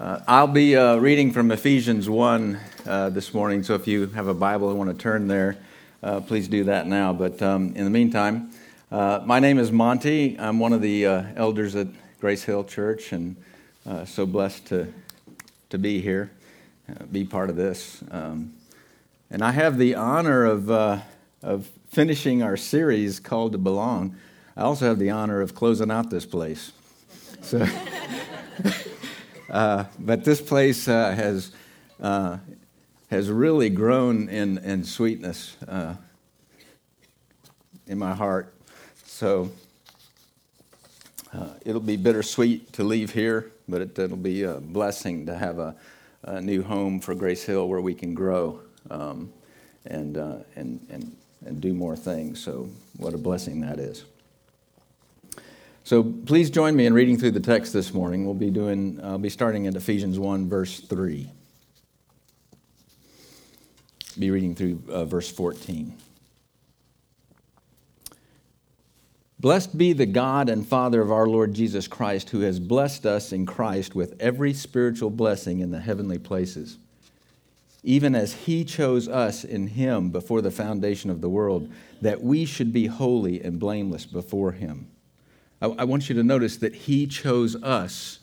Uh, I'll be uh, reading from Ephesians 1 uh, this morning, so if you have a Bible and want to turn there, uh, please do that now. But um, in the meantime, uh, my name is Monte. I'm one of the uh, elders at Grace Hill Church, and so blessed to, to be here, be part of this. Um, and I have the honor of, of finishing our series called To Belong. I also have the honor of closing out this place. So. Uh, but this place uh, has, uh, has really grown in, in sweetness uh, in my heart. So uh, it'll be bittersweet to leave here, but it, will be a blessing to have a, a, new home for Grace Hill where we can grow um, and, and, and, and do more things. So, what a blessing that is. So please join me in reading through the text this morning. We'll be doing, I'll be starting at Ephesians 1, verse 3. Be reading through uh, verse 14. Blessed be the God and Father of our Lord Jesus Christ, who has blessed us in Christ with every spiritual blessing in the heavenly places, even as he chose us in him before the foundation of the world, that we should be holy and blameless before him. I, want you to notice that He chose us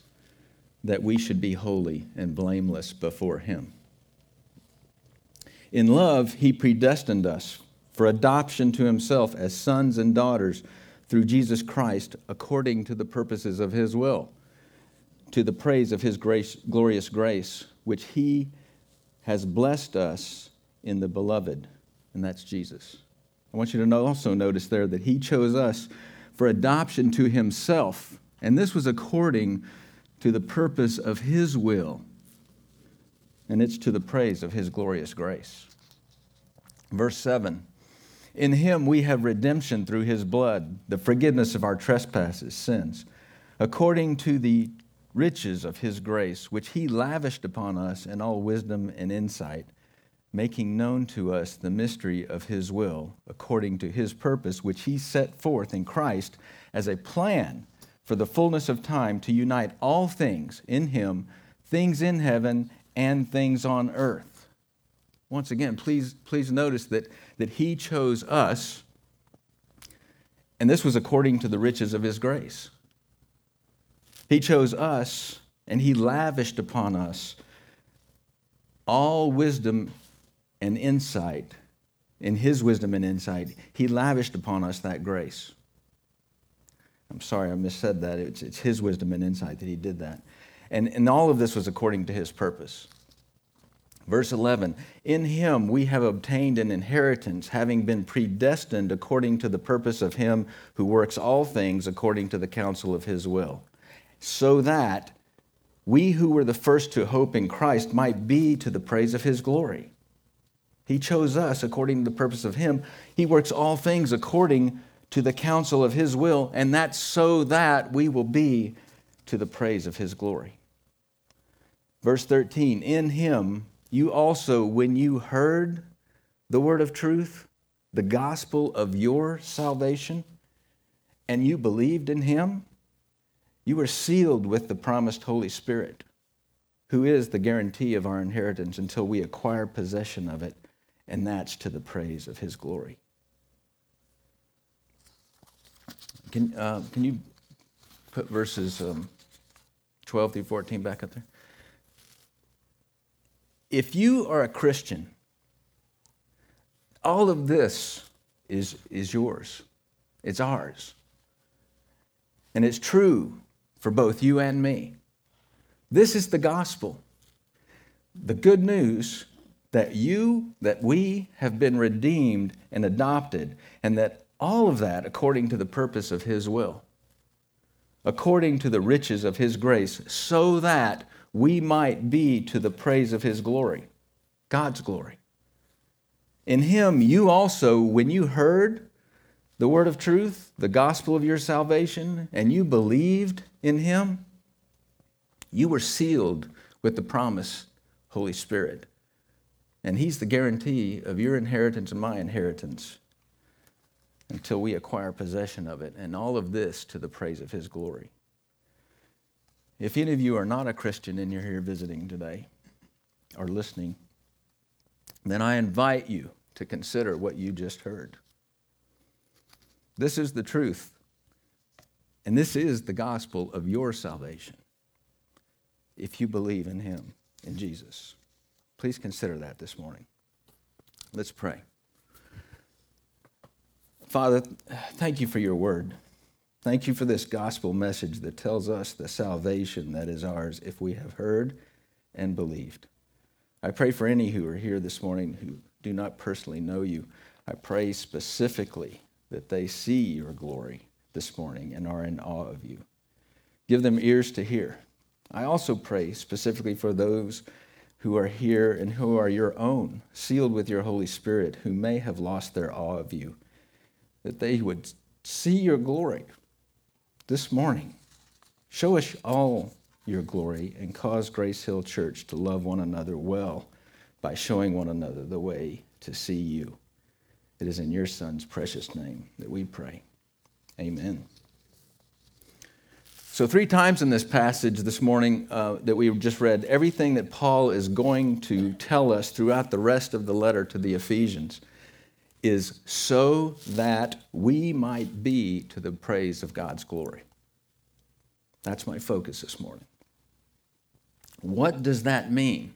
that we should be holy and blameless before Him. In love, He predestined us for adoption to Himself as sons and daughters through Jesus Christ according to the purposes of His will, to the praise of His grace, glorious grace, which He has blessed us in the beloved, and that's Jesus. I want you to also notice there that He chose us for adoption to himself. And this was according to the purpose of his will. And it's to the praise of his glorious grace. Verse 7 In him we have redemption through his blood, the forgiveness of our trespasses, sins, according to the riches of his grace, which he lavished upon us in all wisdom and insight making known to us the mystery of his will, according to his purpose, which he set forth in Christ as a plan for the fullness of time to unite all things in him, things in heaven and things on earth. Once again, please, please notice that, that he chose us, and this was according to the riches of his grace. He chose us, and he lavished upon us all wisdom and insight, in His wisdom and insight, He lavished upon us that grace. I'm sorry, I missaid that. It's, it's His wisdom and insight that He did that. And, and all of this was according to His purpose. Verse 11 In Him we have obtained an inheritance, having been predestined according to the purpose of Him who works all things according to the counsel of His will, so that we who were the first to hope in Christ might be to the praise of His glory. He chose us according to the purpose of Him. He works all things according to the counsel of His will, and that's so that we will be to the praise of His glory. Verse 13 In Him you also, when you heard the word of truth, the gospel of your salvation, and you believed in Him, you were sealed with the promised Holy Spirit, who is the guarantee of our inheritance until we acquire possession of it and that's to the praise of his glory. Can, uh, can you put verses um, 12 through 14 back up there? If you are a Christian, all of this is, is yours, it's ours. And it's true for both you and me. This is the gospel. The good news that you, that we have been redeemed and adopted, and that all of that according to the purpose of His will, according to the riches of His grace, so that we might be to the praise of His glory, God's glory. In Him, you also, when you heard the word of truth, the gospel of your salvation, and you believed in Him, you were sealed with the promise, Holy Spirit and He's the guarantee of your inheritance and my inheritance until we acquire possession of it, and all of this to the praise of His glory. If any of you are not a Christian and you're here visiting today or listening, then I invite you to consider what you just heard. This is the truth, and this is the gospel of your salvation if you believe in Him, in Jesus. Please consider that this morning. Let's pray. Father, thank you for your word. Thank you for this gospel message that tells us the salvation that is ours if we have heard and believed. I pray for any who are here this morning who do not personally know you. I pray specifically that they see your glory this morning and are in awe of you. Give them ears to hear. I also pray specifically for those who are here and who are your own, sealed with your Holy Spirit, who may have lost their awe of you that they would see your glory this morning. Show us all your glory and cause Grace Hill Church to love one another well by showing one another the way to see you. It is in your Son's precious name that we pray. Amen. So, three times in this passage this morning uh, that we just read, everything that Paul is going to tell us throughout the rest of the letter to the Ephesians is so that we might be to the praise of God's glory. That's my focus this morning. What does that mean?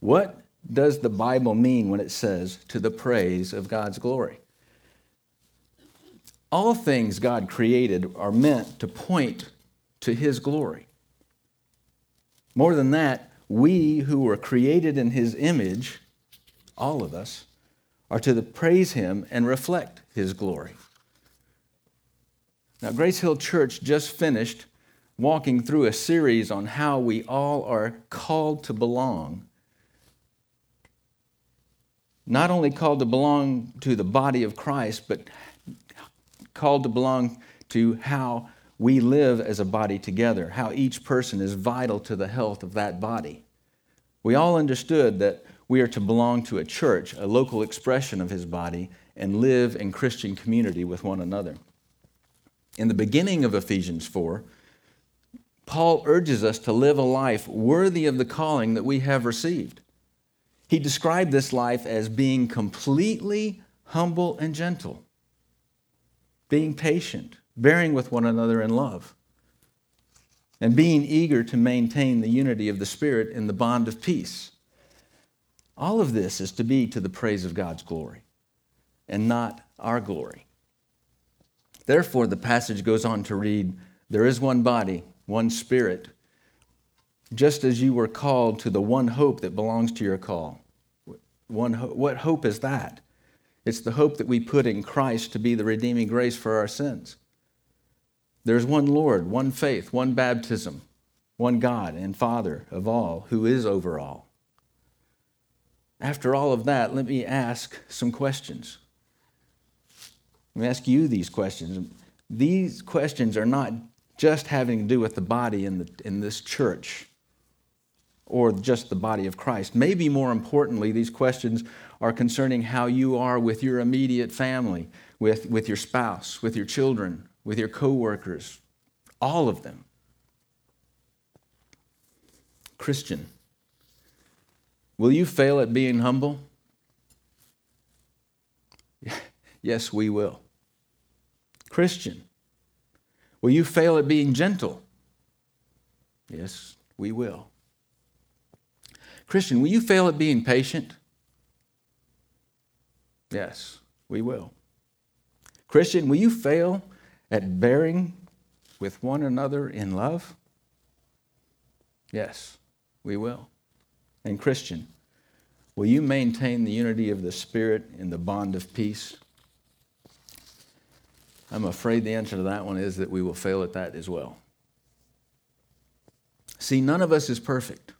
What does the Bible mean when it says to the praise of God's glory? All things God created are meant to point to His glory. More than that, we who were created in His image, all of us, are to praise him and reflect his glory. Now, Grace Hill Church just finished walking through a series on how we all are called to belong. Not only called to belong to the body of Christ, but called to belong to how we live as a body together, how each person is vital to the health of that body. We all understood that we are to belong to a church, a local expression of his body, and live in Christian community with one another. In the beginning of Ephesians 4, Paul urges us to live a life worthy of the calling that we have received. He described this life as being completely humble and gentle, being patient, bearing with one another in love, and being eager to maintain the unity of the Spirit in the bond of peace. All of this is to be to the praise of God's glory and not our glory. Therefore, the passage goes on to read There is one body, one spirit, just as you were called to the one hope that belongs to your call. One ho- what hope is that? It's the hope that we put in Christ to be the redeeming grace for our sins. There's one Lord, one faith, one baptism, one God and Father of all, who is over all after all of that, let me ask some questions. Let me ask you these questions. These questions are not just having to do with the body in, the, in this church or just the body of Christ. Maybe more importantly, these questions are concerning how you are with your immediate family, with, with your spouse, with your children, with your coworkers, all of them. Christian, Will you fail at being humble? yes, we will. Christian, will you fail at being gentle? Yes, we will. Christian, will you fail at being patient? Yes, we will. Christian, will you fail at bearing with one another in love? Yes, we will and Christian, will you maintain the unity of the Spirit in the bond of peace? I'm afraid the answer to that one is that we will fail at that as well. See, none of us is perfect,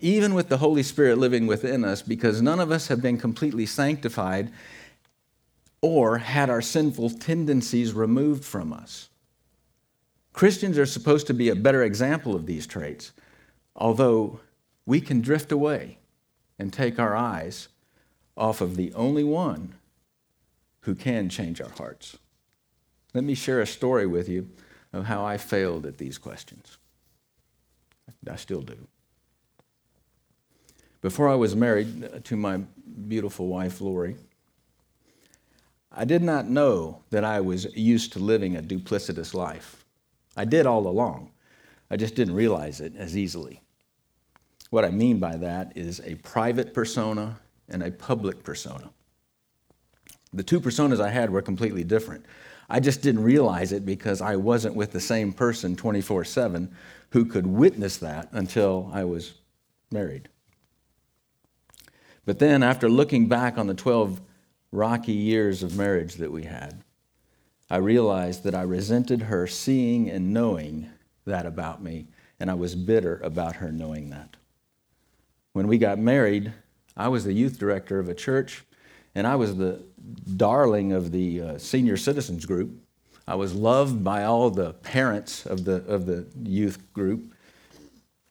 even with the Holy Spirit living within us, because none of us have been completely sanctified or had our sinful tendencies removed from us. Christians are supposed to be a better example of these traits, although we can drift away and take our eyes off of the only one who can change our hearts. Let me share a story with you of how I failed at these questions. I still do. Before I was married to my beautiful wife, Lori, I did not know that I was used to living a duplicitous life. I did all along. I just didn't realize it as easily. What I mean by that is a private persona and a public persona. The two personas I had were completely different. I just didn't realize it because I wasn't with the same person 24 7 who could witness that until I was married. But then, after looking back on the 12 rocky years of marriage that we had, I realized that I resented her seeing and knowing that about me, and I was bitter about her knowing that. When we got married, I was the youth director of a church, and I was the darling of the uh, senior citizens group. I was loved by all the parents of the, of the youth group.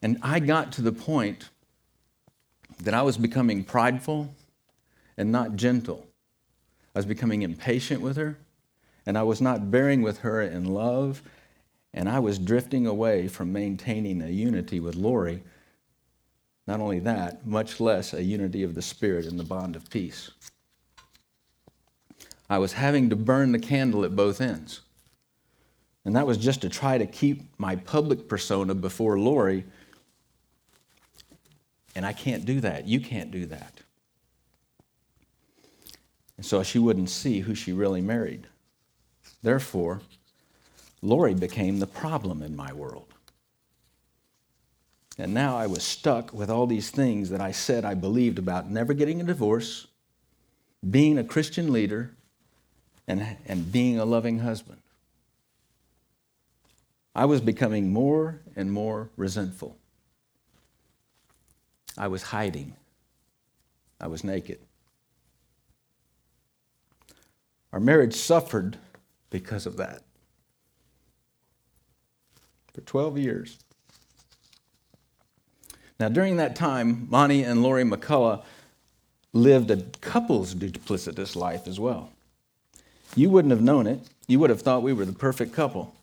And I got to the point that I was becoming prideful and not gentle. I was becoming impatient with her, and I was not bearing with her in love, and I was drifting away from maintaining a unity with Lori. Not only that, much less a unity of the Spirit in the bond of peace. I was having to burn the candle at both ends. And that was just to try to keep my public persona before Lori. And I can't do that. You can't do that. And so she wouldn't see who she really married. Therefore, Lori became the problem in my world. And now I was stuck with all these things that I said I believed about never getting a divorce, being a Christian leader, and, and being a loving husband. I was becoming more and more resentful. I was hiding. I was naked. Our marriage suffered because of that. For 12 years. Now, during that time, Monte and Lori McCullough lived a couple's duplicitous life as well. You wouldn't have known it. You would have thought we were the perfect couple.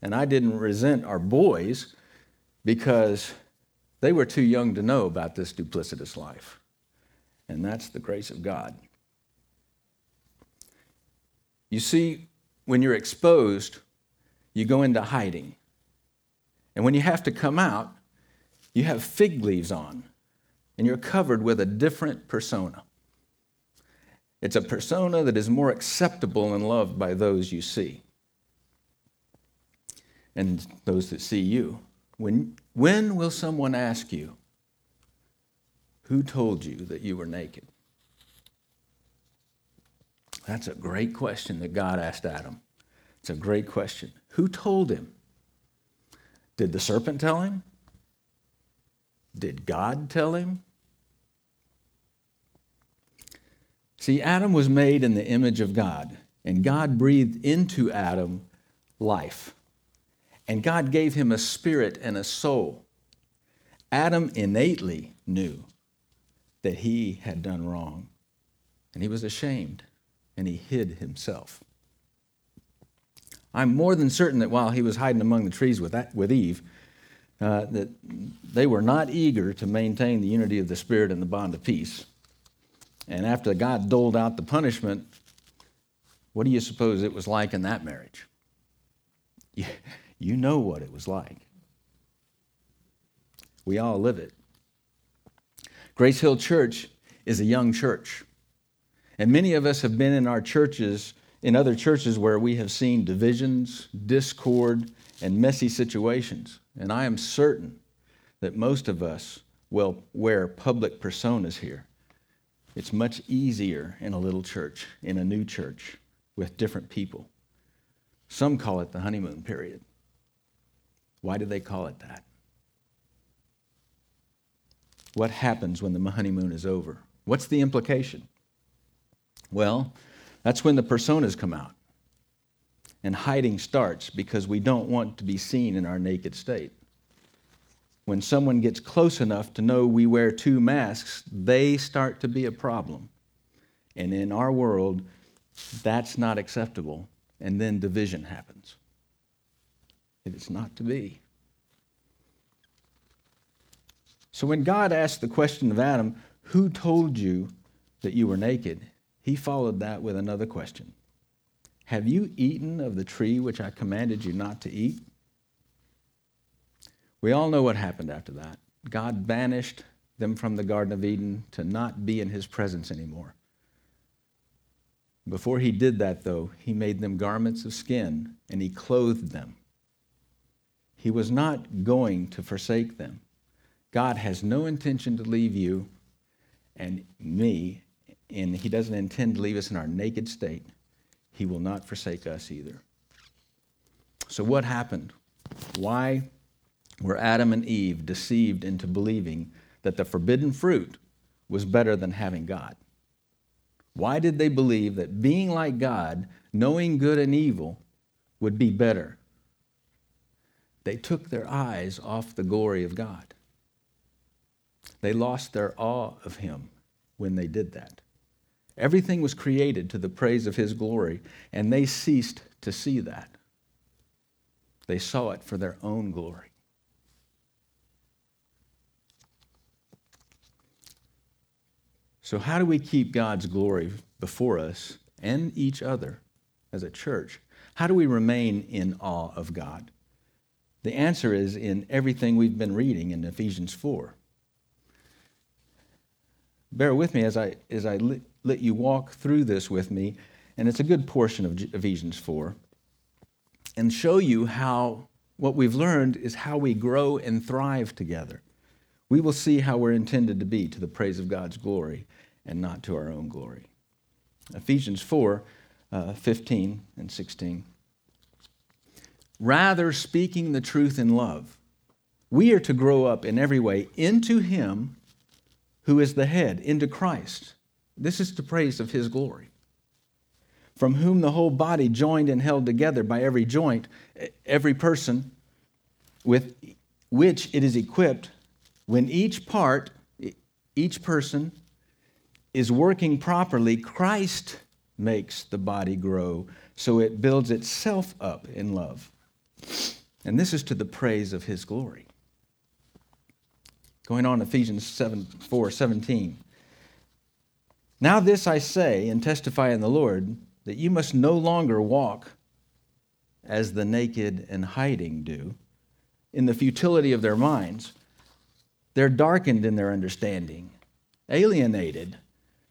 And I didn't resent our boys because they were too young to know about this duplicitous life. And that's the grace of God. You see, when you're exposed, you go into hiding. And when you have to come out, you have fig leaves on, and you're covered with a different persona. It's a persona that is more acceptable and loved by those you see and those that see you. When, when will someone ask you, Who told you that you were naked? That's a great question that God asked Adam. It's a great question. Who told him? Did the serpent tell him? Did God tell him? See, Adam was made in the image of God, and God breathed into Adam life. And God gave him a spirit and a soul. Adam innately knew that he had done wrong, and he was ashamed, and he hid himself. I'm more than certain that while he was hiding among the trees with, that, with Eve, uh, that they were not eager to maintain the unity of the Spirit and the bond of peace. And after God doled out the punishment, what do you suppose it was like in that marriage? You, you know what it was like. We all live it. Grace Hill Church is a young church. And many of us have been in our churches, in other churches where we have seen divisions, discord, and messy situations. And I am certain that most of us will wear public personas here. It's much easier in a little church, in a new church, with different people. Some call it the honeymoon period. Why do they call it that? What happens when the honeymoon is over? What's the implication? Well, that's when the personas come out and hiding starts because we don't want to be seen in our naked state when someone gets close enough to know we wear two masks, they start to be a problem. And in our world, that's not acceptable. And then division happens. It is not to be. So when God asked the question of Adam, Who told you that you were naked? He followed that with another question Have you eaten of the tree which I commanded you not to eat? We all know what happened after that. God banished them from the Garden of Eden to not be in his presence anymore. Before he did that, though, he made them garments of skin and he clothed them. He was not going to forsake them. God has no intention to leave you and me, and he doesn't intend to leave us in our naked state. He will not forsake us either. So, what happened? Why were Adam and Eve deceived into believing that the forbidden fruit was better than having God? Why did they believe that being like God, knowing good and evil, would be better? They took their eyes off the glory of God. They lost their awe of Him when they did that. Everything was created to the praise of His glory, and they ceased to see that. They saw it for their own glory. So, how do we keep God's glory before us and each other as a church? How do we remain in awe of God? The answer is in everything we've been reading in Ephesians 4. Bear with me as I, as I let you walk through this with me, and it's a good portion of Ephesians 4, and show you how what we've learned is how we grow and thrive together we will see how we're intended to be to the praise of God's glory and not to our own glory. Ephesians 4 uh, 15 and 16. Rather, speaking the truth in love, we are to grow up in every way into Him who is the head, into Christ. This is to praise of His glory. From whom the whole body, joined and held together by every joint, every person, with which it is equipped, when each part, each person is working properly, Christ makes the body grow so it builds itself up in love. And this is to the praise of his glory. Going on, Ephesians 7, 4 17. Now, this I say and testify in the Lord that you must no longer walk as the naked and hiding do in the futility of their minds they're darkened in their understanding, alienated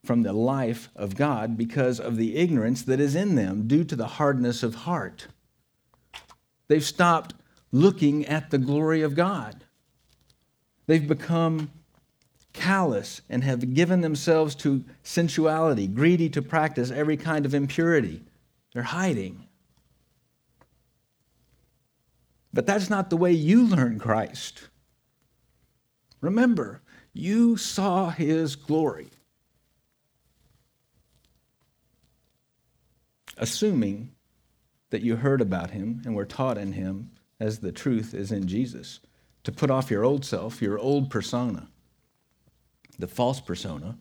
from the life of God because of the ignorance that is in them due to the hardness of heart. They've stopped looking at the glory of God. They've become callous and have given themselves to sensuality, greedy to practice every kind of impurity. They're hiding. But that's not the way you learn Christ. Remember, you saw his glory. Assuming that you heard about him and were taught in him as the truth is in Jesus, to put off your old self, your old persona, the false persona,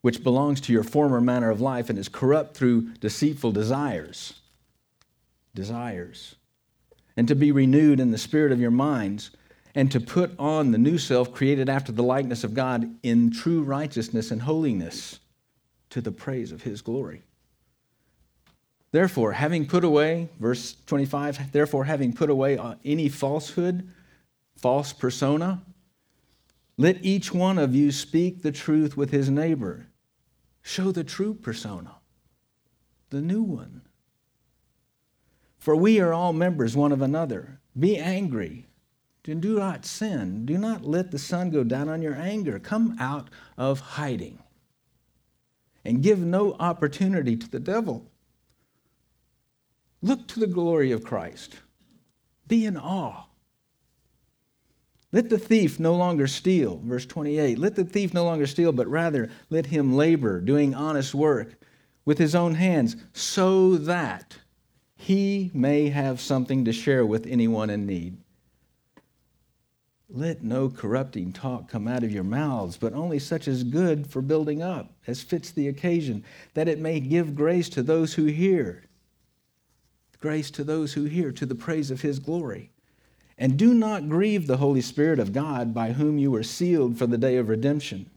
which belongs to your former manner of life and is corrupt through deceitful desires. Desires. And to be renewed in the spirit of your minds and to put on the new self created after the likeness of God in true righteousness and holiness to the praise of his glory. Therefore, having put away, verse 25, therefore, having put away uh, any falsehood, false persona, let each one of you speak the truth with his neighbor. Show the true persona, the new one. For we are all members one of another. Be angry do not sin. Do not let the sun go down on your anger. Come out of hiding and give no opportunity to the devil. Look to the glory of Christ. Be in awe. Let the thief no longer steal. Verse 28. Let the thief no longer steal, but rather let him labor, doing honest work with his own hands, so that he may have something to share with anyone in need. Let no corrupting talk come out of your mouths, but only such as good for building up, as fits the occasion, that it may give grace to those who hear. Grace to those who hear, to the praise of his glory. And do not grieve the Holy Spirit of God, by whom you were sealed for the day of redemption.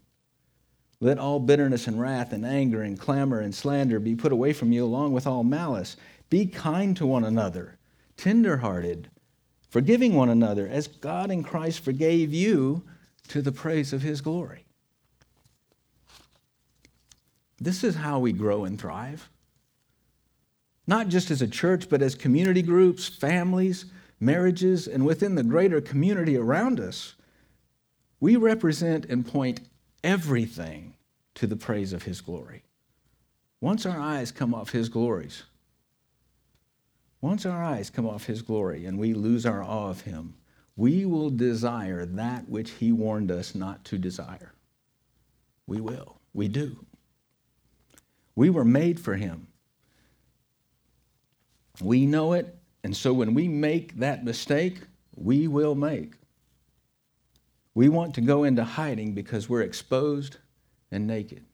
Let all bitterness and wrath and anger and clamor and slander be put away from you, along with all malice. Be kind to one another, tenderhearted, forgiving one another, as God in Christ forgave you to the praise of his glory. This is how we grow and thrive. Not just as a church, but as community groups, families, marriages, and within the greater community around us. We represent and point everything to the praise of his glory. Once our eyes come off his glories, once our eyes come off his glory and we lose our awe of him, we will desire that which he warned us not to desire. We will. We do. We were made for him. We know it, and so when we make that mistake, we will make. We want to go into hiding because we're exposed and naked.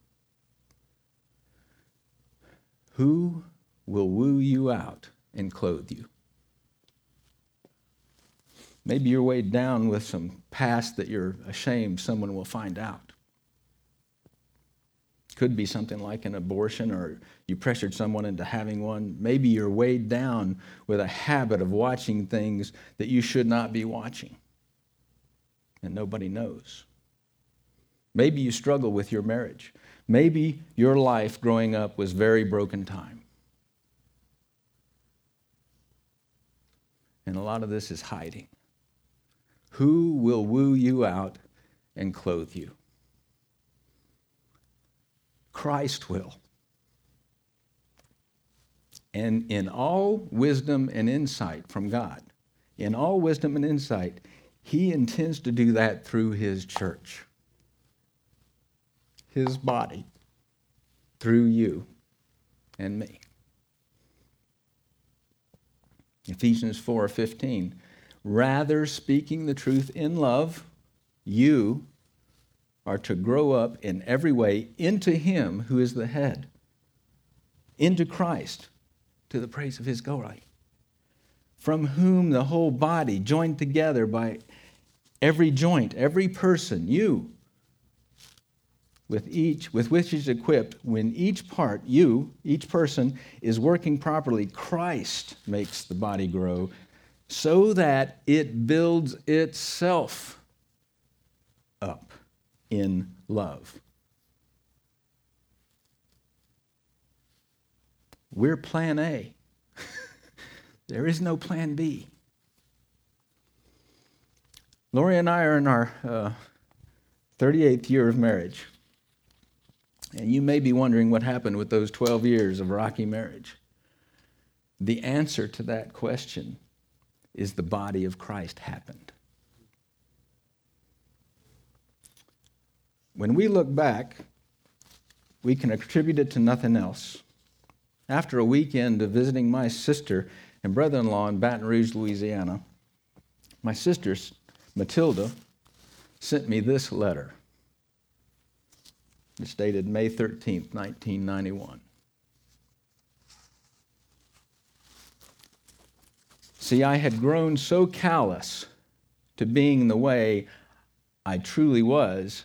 Who will woo you out and clothe you? Maybe you're weighed down with some past that you're ashamed someone will find out. Could be something like an abortion or you pressured someone into having one. Maybe you're weighed down with a habit of watching things that you should not be watching and nobody knows. Maybe you struggle with your marriage. Maybe your life growing up was very broken time. And a lot of this is hiding. Who will woo you out and clothe you? Christ will. And in all wisdom and insight from God, in all wisdom and insight, he intends to do that through his church, his body, through you and me. Ephesians 4:15 Rather speaking the truth in love you are to grow up in every way into him who is the head into Christ to the praise of his glory from whom the whole body joined together by every joint, every person, you, with each with which is equipped, when each part, you, each person, is working properly, Christ makes the body grow so that it builds itself in love. We're plan A. there is no plan B. Lori and I are in our uh, 38th year of marriage. And you may be wondering what happened with those 12 years of rocky marriage. The answer to that question is the body of Christ happened. When we look back, we can attribute it to nothing else. After a weekend of visiting my sister and brother in law in Baton Rouge, Louisiana, my sister, Matilda sent me this letter. It's dated May 13th, 1991. See, I had grown so callous to being the way I truly was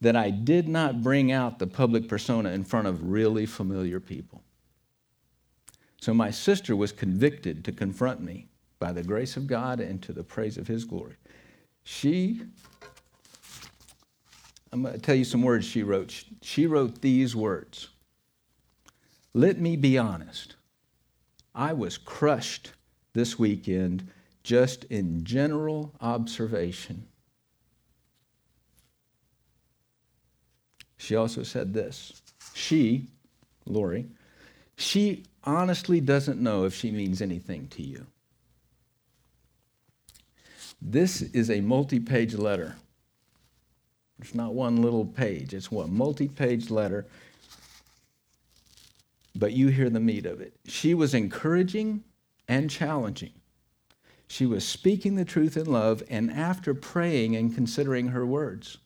that I did not bring out the public persona in front of really familiar people. So my sister was convicted to confront me by the grace of God and to the praise of His glory. She, I'm going to tell you some words she wrote. She wrote these words Let me be honest. I was crushed this weekend just in general observation. She also said this. She, Lori, she honestly doesn't know if she means anything to you. This is a multi page letter. It's not one little page, it's one multi page letter. But you hear the meat of it. She was encouraging and challenging. She was speaking the truth in love, and after praying and considering her words.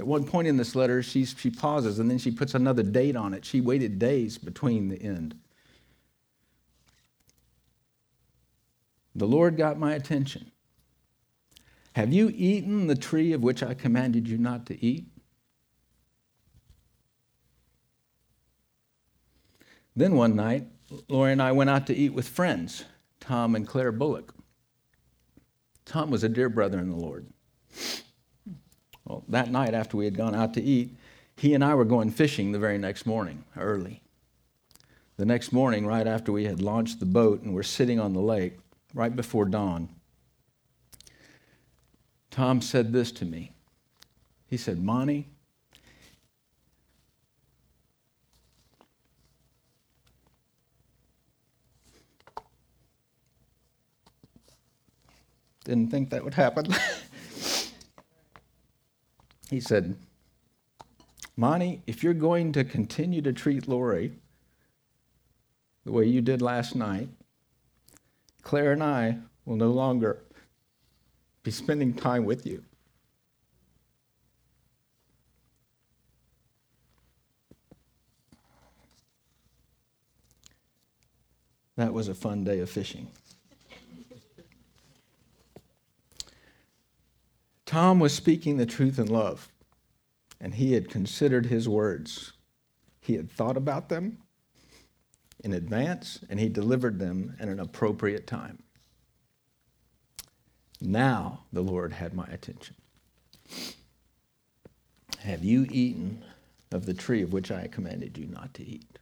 At one point in this letter, she, she pauses and then she puts another date on it. She waited days between the end. The Lord got my attention. Have you eaten the tree of which I commanded you not to eat? Then one night, Lori and I went out to eat with friends, Tom and Claire Bullock. Tom was a dear brother in the Lord. Well, that night after we had gone out to eat, he and I were going fishing the very next morning, early. The next morning, right after we had launched the boat and were sitting on the lake, right before dawn, Tom said this to me. He said, Monte, didn't think that would happen. he said, Monte, if you're going to continue to treat Lori the way you did last night, Claire and I will no longer be spending time with you. That was a fun day of fishing. Tom was speaking the truth in love, and he had considered his words. He had thought about them in advance, and he delivered them at an appropriate time. Now the Lord had my attention. Have you eaten of the tree of which I commanded you not to eat?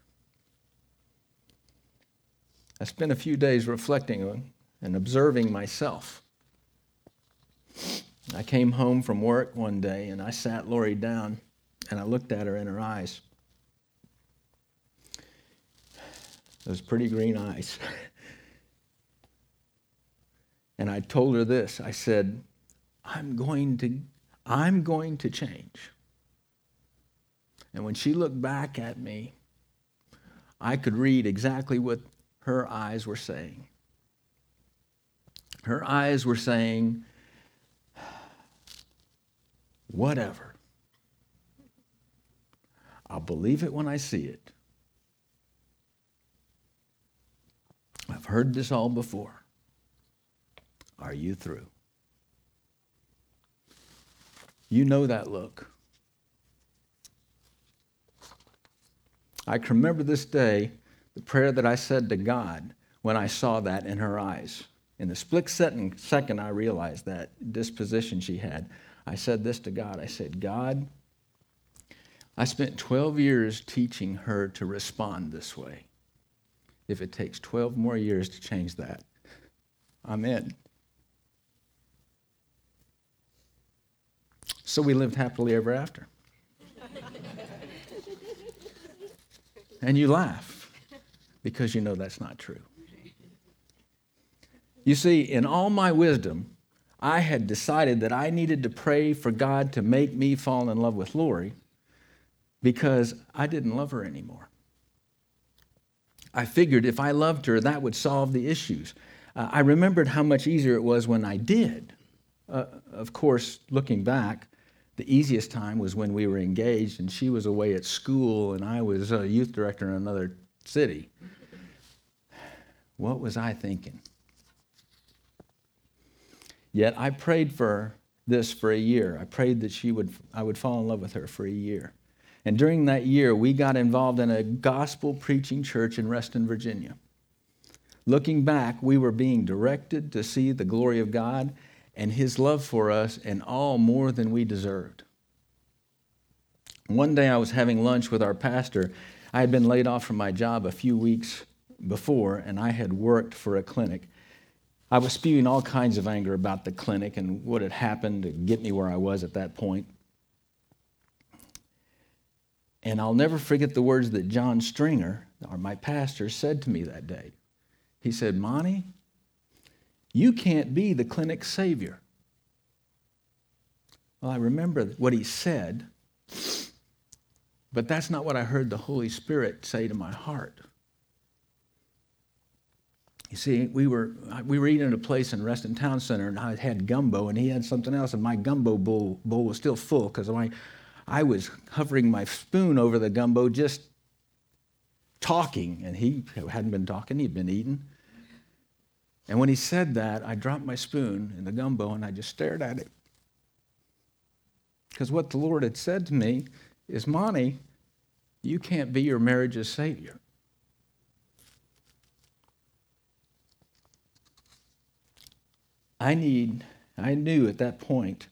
I spent a few days reflecting on and observing myself. I came home from work one day and I sat Lori down and I looked at her in her eyes. Those pretty green eyes. and I told her this. I said, I'm going to I'm going to change. And when she looked back at me, I could read exactly what her eyes were saying. Her eyes were saying, whatever. I'll believe it when I see it. I've heard this all before. Are you through? You know that look. I can remember this day the prayer that I said to God when I saw that in her eyes. In the split second, I realized that disposition she had. I said this to God I said, God, I spent 12 years teaching her to respond this way. If it takes 12 more years to change that, I'm in. So we lived happily ever after. and you laugh because you know that's not true. You see, in all my wisdom, I had decided that I needed to pray for God to make me fall in love with Lori because I didn't love her anymore. I figured if I loved her, that would solve the issues. Uh, I remembered how much easier it was when I did. Uh, of course, looking back, the easiest time was when we were engaged and she was away at school and I was a youth director in another city. What was I thinking? Yet I prayed for this for a year. I prayed that she would, I would fall in love with her for a year. And during that year, we got involved in a gospel preaching church in Reston, Virginia. Looking back, we were being directed to see the glory of God and His love for us, and all more than we deserved. One day I was having lunch with our pastor. I had been laid off from my job a few weeks before, and I had worked for a clinic. I was spewing all kinds of anger about the clinic and what had happened to get me where I was at that point. And I'll never forget the words that John Stringer, or my pastor, said to me that day. He said, Monte, you can't be the clinic's savior. Well, I remember what he said, but that's not what I heard the Holy Spirit say to my heart. You see, we were, uh, we were eating at a place in Reston Town Center, and I had gumbo, and he had something else, and my gumbo bowl, bowl was still full because I, I was hovering my spoon over the gumbo just talking, and he hadn't been talking, he'd been eating. And when he said that, I dropped my spoon in the gumbo and I just stared at it. Because what the Lord had said to me is, Monte, you can't be your marriage's savior. I need, I knew at that point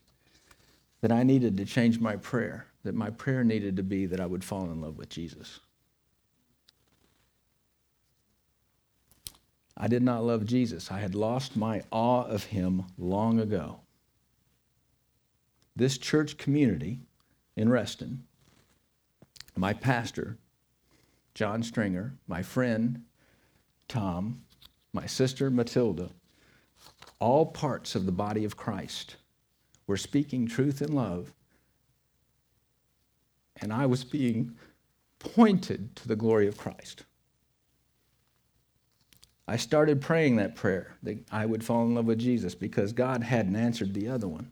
that I needed to change my prayer, that my prayer needed to be that I would fall in love with Jesus. I did not love Jesus. I had lost my awe of him long ago. This church community in Reston, my pastor, John Stringer, my friend, Tom, my sister, Matilda, all parts of the body of Christ were speaking truth in love, and I was being pointed to the glory of Christ. I started praying that prayer that I would fall in love with Jesus because God hadn't answered the other one.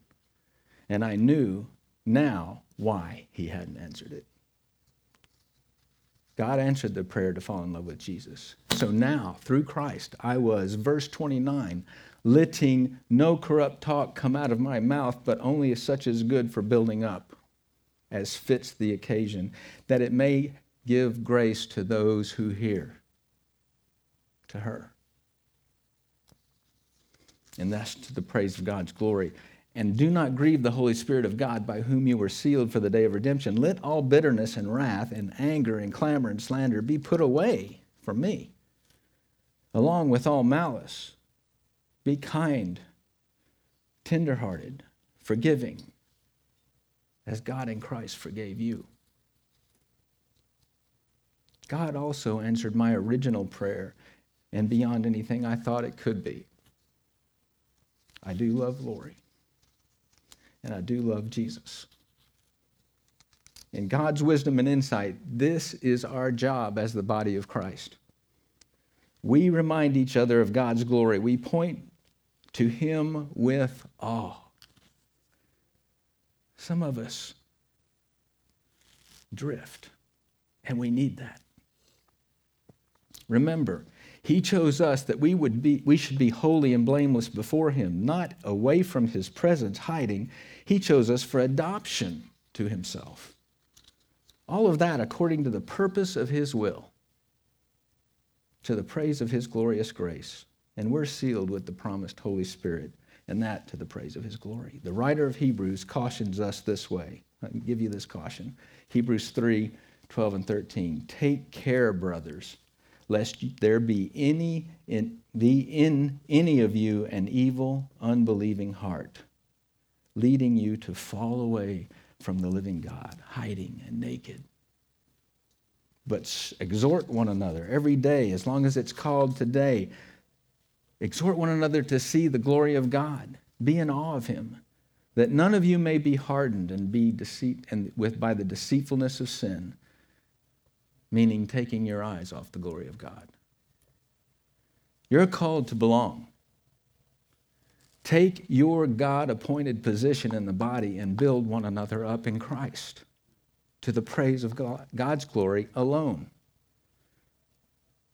And I knew now why he hadn't answered it. God answered the prayer to fall in love with Jesus. So now, through Christ, I was, verse 29, letting no corrupt talk come out of my mouth, but only such as good for building up, as fits the occasion, that it may give grace to those who hear to her. And that's to the praise of God's glory. And do not grieve the Holy Spirit of God, by whom you were sealed for the day of redemption. Let all bitterness and wrath and anger and clamor and slander be put away from me, along with all malice. Be kind, tenderhearted, forgiving, as God in Christ forgave you. God also answered my original prayer and beyond anything I thought it could be. I do love Lori, and I do love Jesus. In God's wisdom and insight, this is our job as the body of Christ. We remind each other of God's glory. We point to Him with awe. Some of us drift, and we need that. Remember, he chose us that we would be we should be holy and blameless before him, not away from his presence hiding. He chose us for adoption to himself. All of that according to the purpose of his will, to the praise of his glorious grace. And we're sealed with the promised Holy Spirit, and that to the praise of his glory. The writer of Hebrews cautions us this way. I can give you this caution. Hebrews 3 12 and 13. Take care, brothers lest there be any in, be in any of you an evil, unbelieving heart, leading you to fall away from the living God, hiding and naked. But exhort one another every day, as long as it's called today. Exhort one another to see the glory of God. Be in awe of him, that none of you may be hardened and be deceit and with by the deceitfulness of sin meaning taking your eyes off the glory of God. You're called to belong. Take your God appointed position in the body and build one another up in Christ to the praise of God, God's glory alone.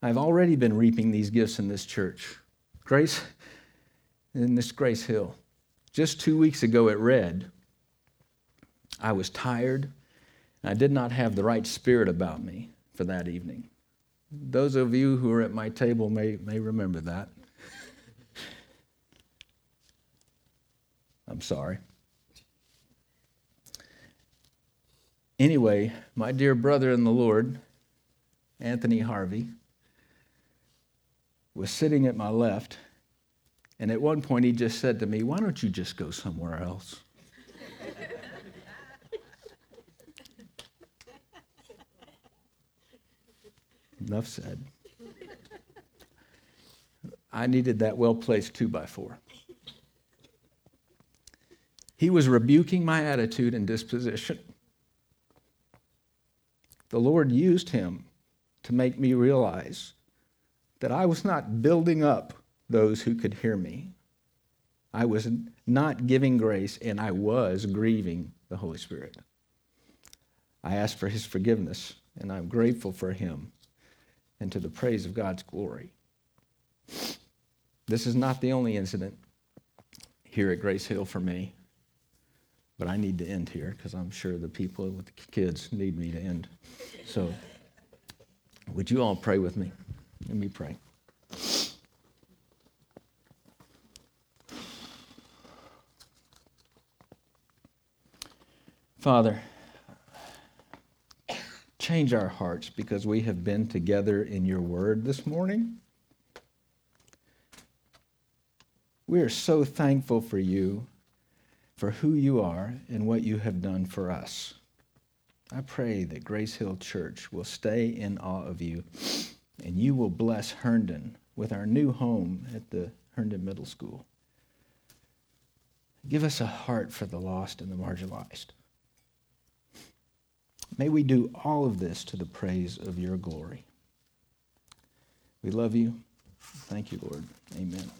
I've already been reaping these gifts in this church. Grace, in this Grace Hill. Just two weeks ago at Red, I was tired. I did not have the right spirit about me for that evening. Those of you who are at my table may, may remember that. I'm sorry. Anyway, my dear brother in the Lord, Anthony Harvey, was sitting at my left, and at one point he just said to me, Why don't you just go somewhere else? Enough said. I needed that well placed two by four. He was rebuking my attitude and disposition. The Lord used him to make me realize that I was not building up those who could hear me. I was not giving grace, and I was grieving the Holy Spirit. I asked for his forgiveness, and I'm grateful for him and to the praise of God's glory. This is not the only incident here at Grace Hill for me, but I need to end here because I'm sure the people with the kids need me to end. So, would you all pray with me? Let me pray. Father, change our hearts because we have been together in your word this morning. We are so thankful for you, for who you are, and what you have done for us. I pray that Grace Hill Church will stay in awe of you, and you will bless Herndon with our new home at the Herndon Middle School. Give us a heart for the lost and the marginalized. May we do all of this to the praise of your glory. We love you. Thank you, Lord. Amen.